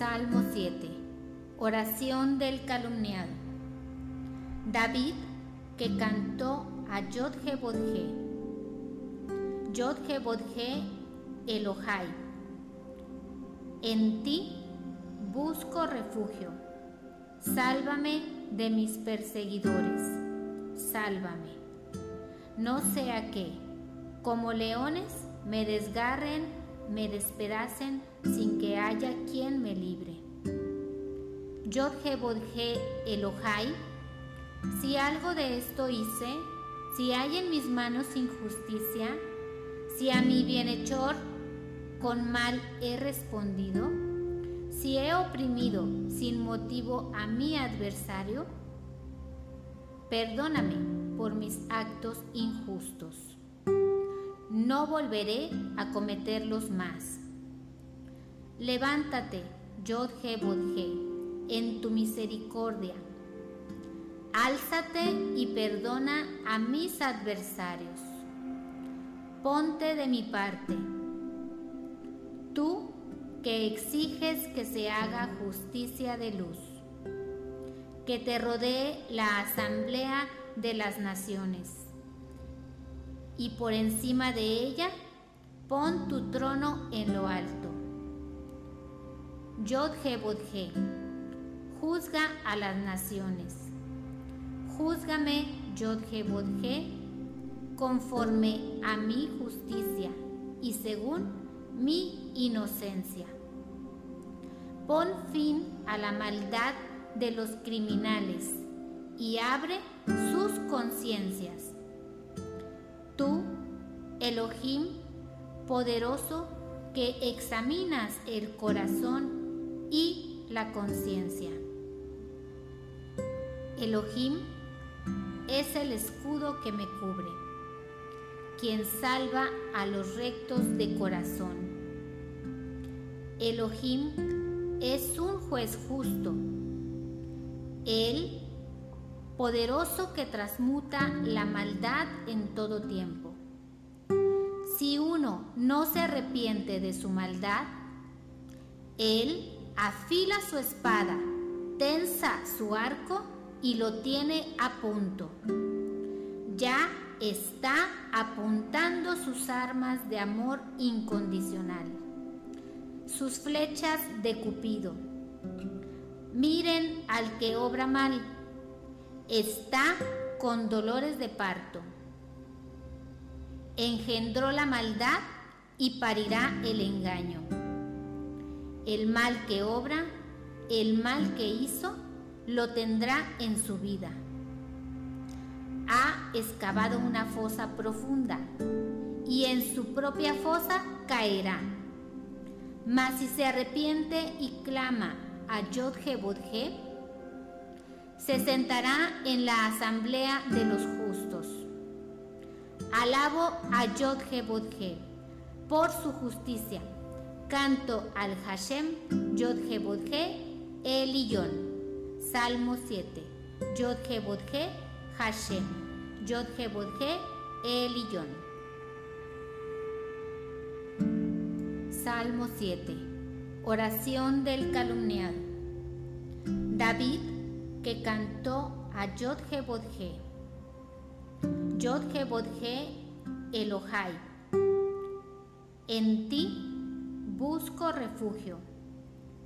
Salmo 7. Oración del calumniado. David que cantó a Yod Jebodje. Yod Jebodje Elohai. En ti busco refugio. Sálvame de mis perseguidores. Sálvame. No sea que, como leones, me desgarren, me despedacen sin que haya quien me libre. Jebodje Elohai, si algo de esto hice, si hay en mis manos injusticia, si a mi bienhechor con mal he respondido, si he oprimido sin motivo a mi adversario, perdóname por mis actos injustos. No volveré a cometerlos más. Levántate, Yod en tu misericordia. Álzate y perdona a mis adversarios. Ponte de mi parte. Tú que exiges que se haga justicia de luz. Que te rodee la asamblea de las naciones. Y por encima de ella, pon tu trono en lo alto. Yod juzga a las naciones. Júzgame, Yod conforme a mi justicia y según mi inocencia. Pon fin a la maldad de los criminales y abre sus conciencias. Elohim, poderoso, que examinas el corazón y la conciencia. Elohim es el escudo que me cubre, quien salva a los rectos de corazón. Elohim es un juez justo. Él, poderoso que transmuta la maldad en todo tiempo. Si uno no se arrepiente de su maldad, Él afila su espada, tensa su arco y lo tiene a punto. Ya está apuntando sus armas de amor incondicional, sus flechas de Cupido. Miren al que obra mal, está con dolores de parto. Engendró la maldad y parirá el engaño. El mal que obra, el mal que hizo, lo tendrá en su vida. Ha excavado una fosa profunda y en su propia fosa caerá. Mas si se arrepiente y clama a Yod Jebodje, se sentará en la asamblea de los justos. Alabo a Yod Jebodje por su justicia. Canto al Hashem Yod Jebodje Eliyón. Salmo 7. Yod Jebodje Hashem. Yod Jebodje Eliyón. Salmo 7. Oración del calumniado. David que cantó a Yod Jebodje. Yod Jebodje Elohai. En ti busco refugio.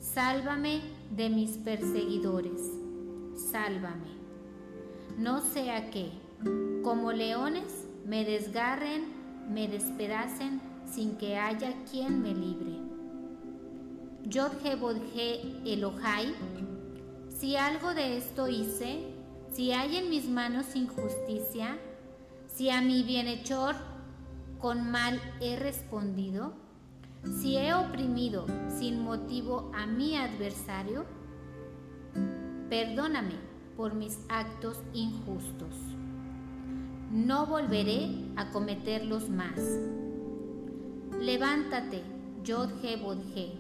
Sálvame de mis perseguidores. Sálvame. No sea que, como leones, me desgarren, me despedacen sin que haya quien me libre. Yod Jebodje Elohai, si algo de esto hice, si hay en mis manos injusticia, si a mi bienhechor con mal he respondido, si he oprimido sin motivo a mi adversario, perdóname por mis actos injustos. No volveré a cometerlos más. Levántate, Yod Jebodje,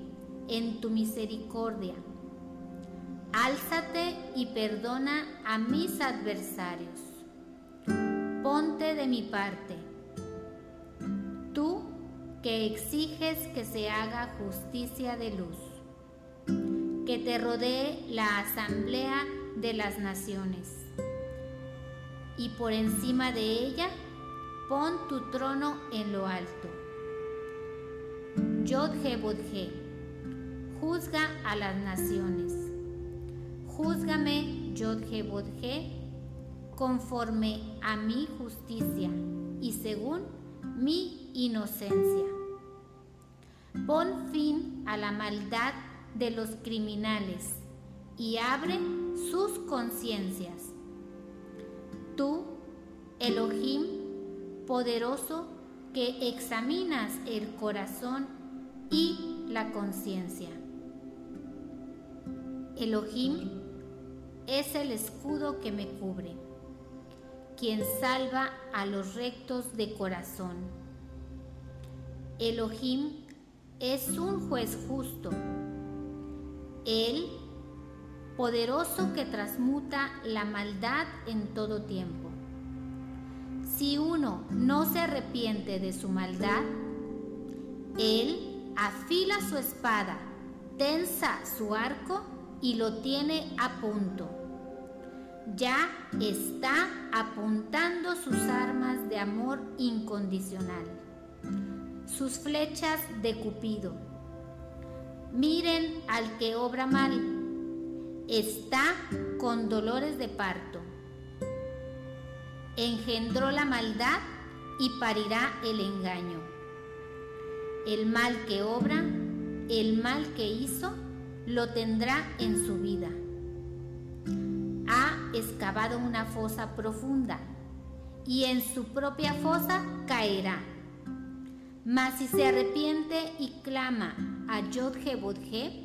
en tu misericordia. Álzate y perdona a mis adversarios. Ponte de mi parte. Tú que exiges que se haga justicia de luz. que te rodee la asamblea de las naciones. Y por encima de ella, pon tu trono en lo alto. Bodhe, juzga a las naciones. Júzgame, Bodhe, conforme a mi justicia y según mi inocencia. Pon fin a la maldad de los criminales y abre sus conciencias. Tú, Elohim, poderoso, que examinas el corazón y la conciencia. Elohim es el escudo que me cubre, quien salva a los rectos de corazón. Elohim es un juez justo. Él poderoso que transmuta la maldad en todo tiempo. Si uno no se arrepiente de su maldad, él afila su espada, tensa su arco y lo tiene a punto. Ya está apuntando sus armas de amor incondicional, sus flechas de Cupido. Miren al que obra mal está con dolores de parto. Engendró la maldad y parirá el engaño. El mal que obra, el mal que hizo, lo tendrá en su vida. Excavado una fosa profunda y en su propia fosa caerá. Mas si se arrepiente y clama a Bodhe,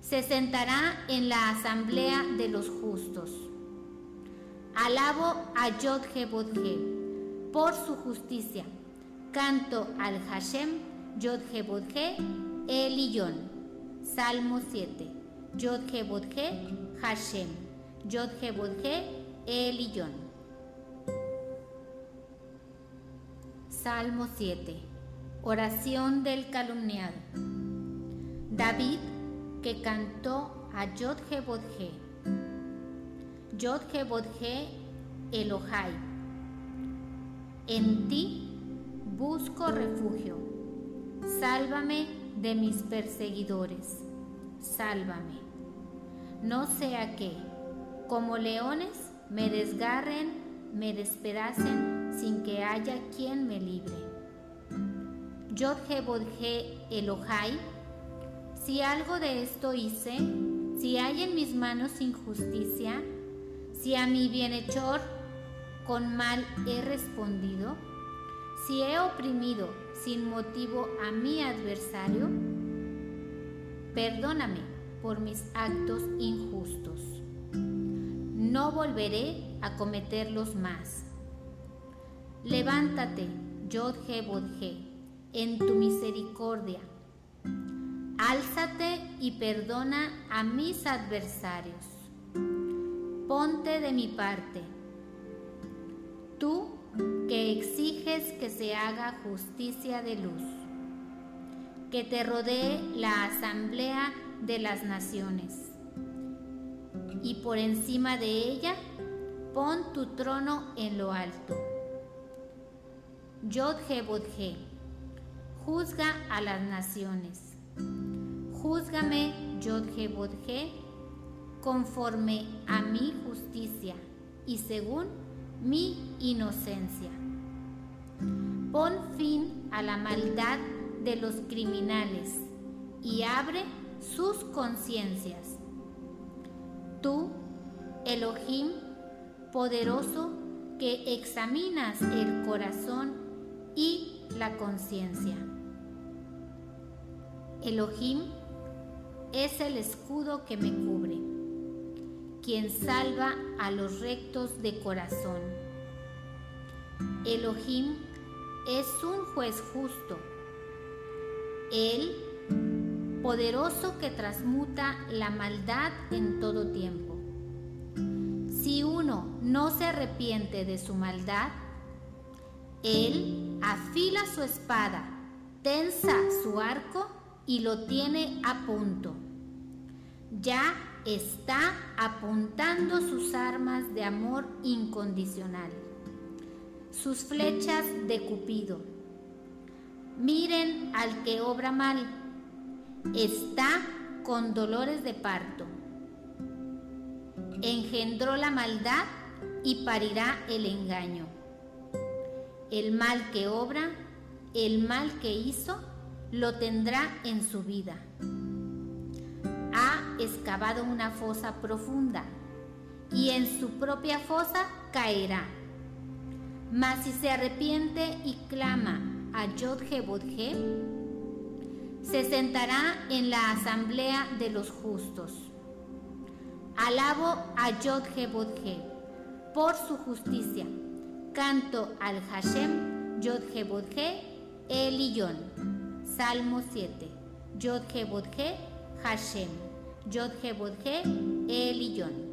se sentará en la asamblea de los justos. Alabo a Bodhe por su justicia. Canto al Hashem Yodhe Bodhe Eliyón. Salmo 7. Yodhe Bodhe Hashem. Yodhe Bodhe Eliyón. Salmo 7. Oración del calumniado. David que cantó a. Yodhe Bodhe Elohai. En ti busco refugio. Sálvame de mis perseguidores. Sálvame. No sea que, como leones, me desgarren, me despedacen sin que haya quien me libre. Bodhe Elohai si algo de esto hice, si hay en mis manos injusticia, si a mi bienhechor con mal he respondido, si he oprimido sin motivo a mi adversario, perdóname por mis actos injustos. No volveré a cometerlos más. Levántate, Yodhe Bodhe, en tu misericordia Álzate y perdona a mis adversarios. Ponte de mi parte. Tú que exiges que se haga justicia de luz, que te rodee la asamblea de las naciones. Y por encima de ella, pon tu trono en lo alto. Yodhe Bodhe, juzga a las naciones Júzgame, Yodhe Bodhe, conforme a mi justicia y según mi inocencia. Pon fin a la maldad de los criminales y abre sus conciencias. Tú, Elohim, poderoso, que examinas el corazón y la conciencia. Elohim es el escudo que me cubre, quien salva a los rectos de corazón. Elohim es un juez justo. Él, poderoso que transmuta la maldad en todo tiempo. Si uno no se arrepiente de su maldad, Él afila su espada, tensa su arco y lo tiene a punto. ya está apuntando sus armas de amor incondicional, sus flechas de Cupido. Miren al que obra mal, está con dolores de parto. Engendró la maldad y parirá el engaño. El mal que obra, el mal que hizo, lo tendrá en su vida ha excavado una fosa profunda y en su propia fosa caerá. Mas si se arrepiente y clama a Bodhe, se sentará en la asamblea de los justos. Alabo a Bodhe por su justicia. Canto al Hashem Yodhe Bodhe Eliyón. Salmo 7. Yodhe Bodhe Hashem. Yod He Bod He, Eliyón.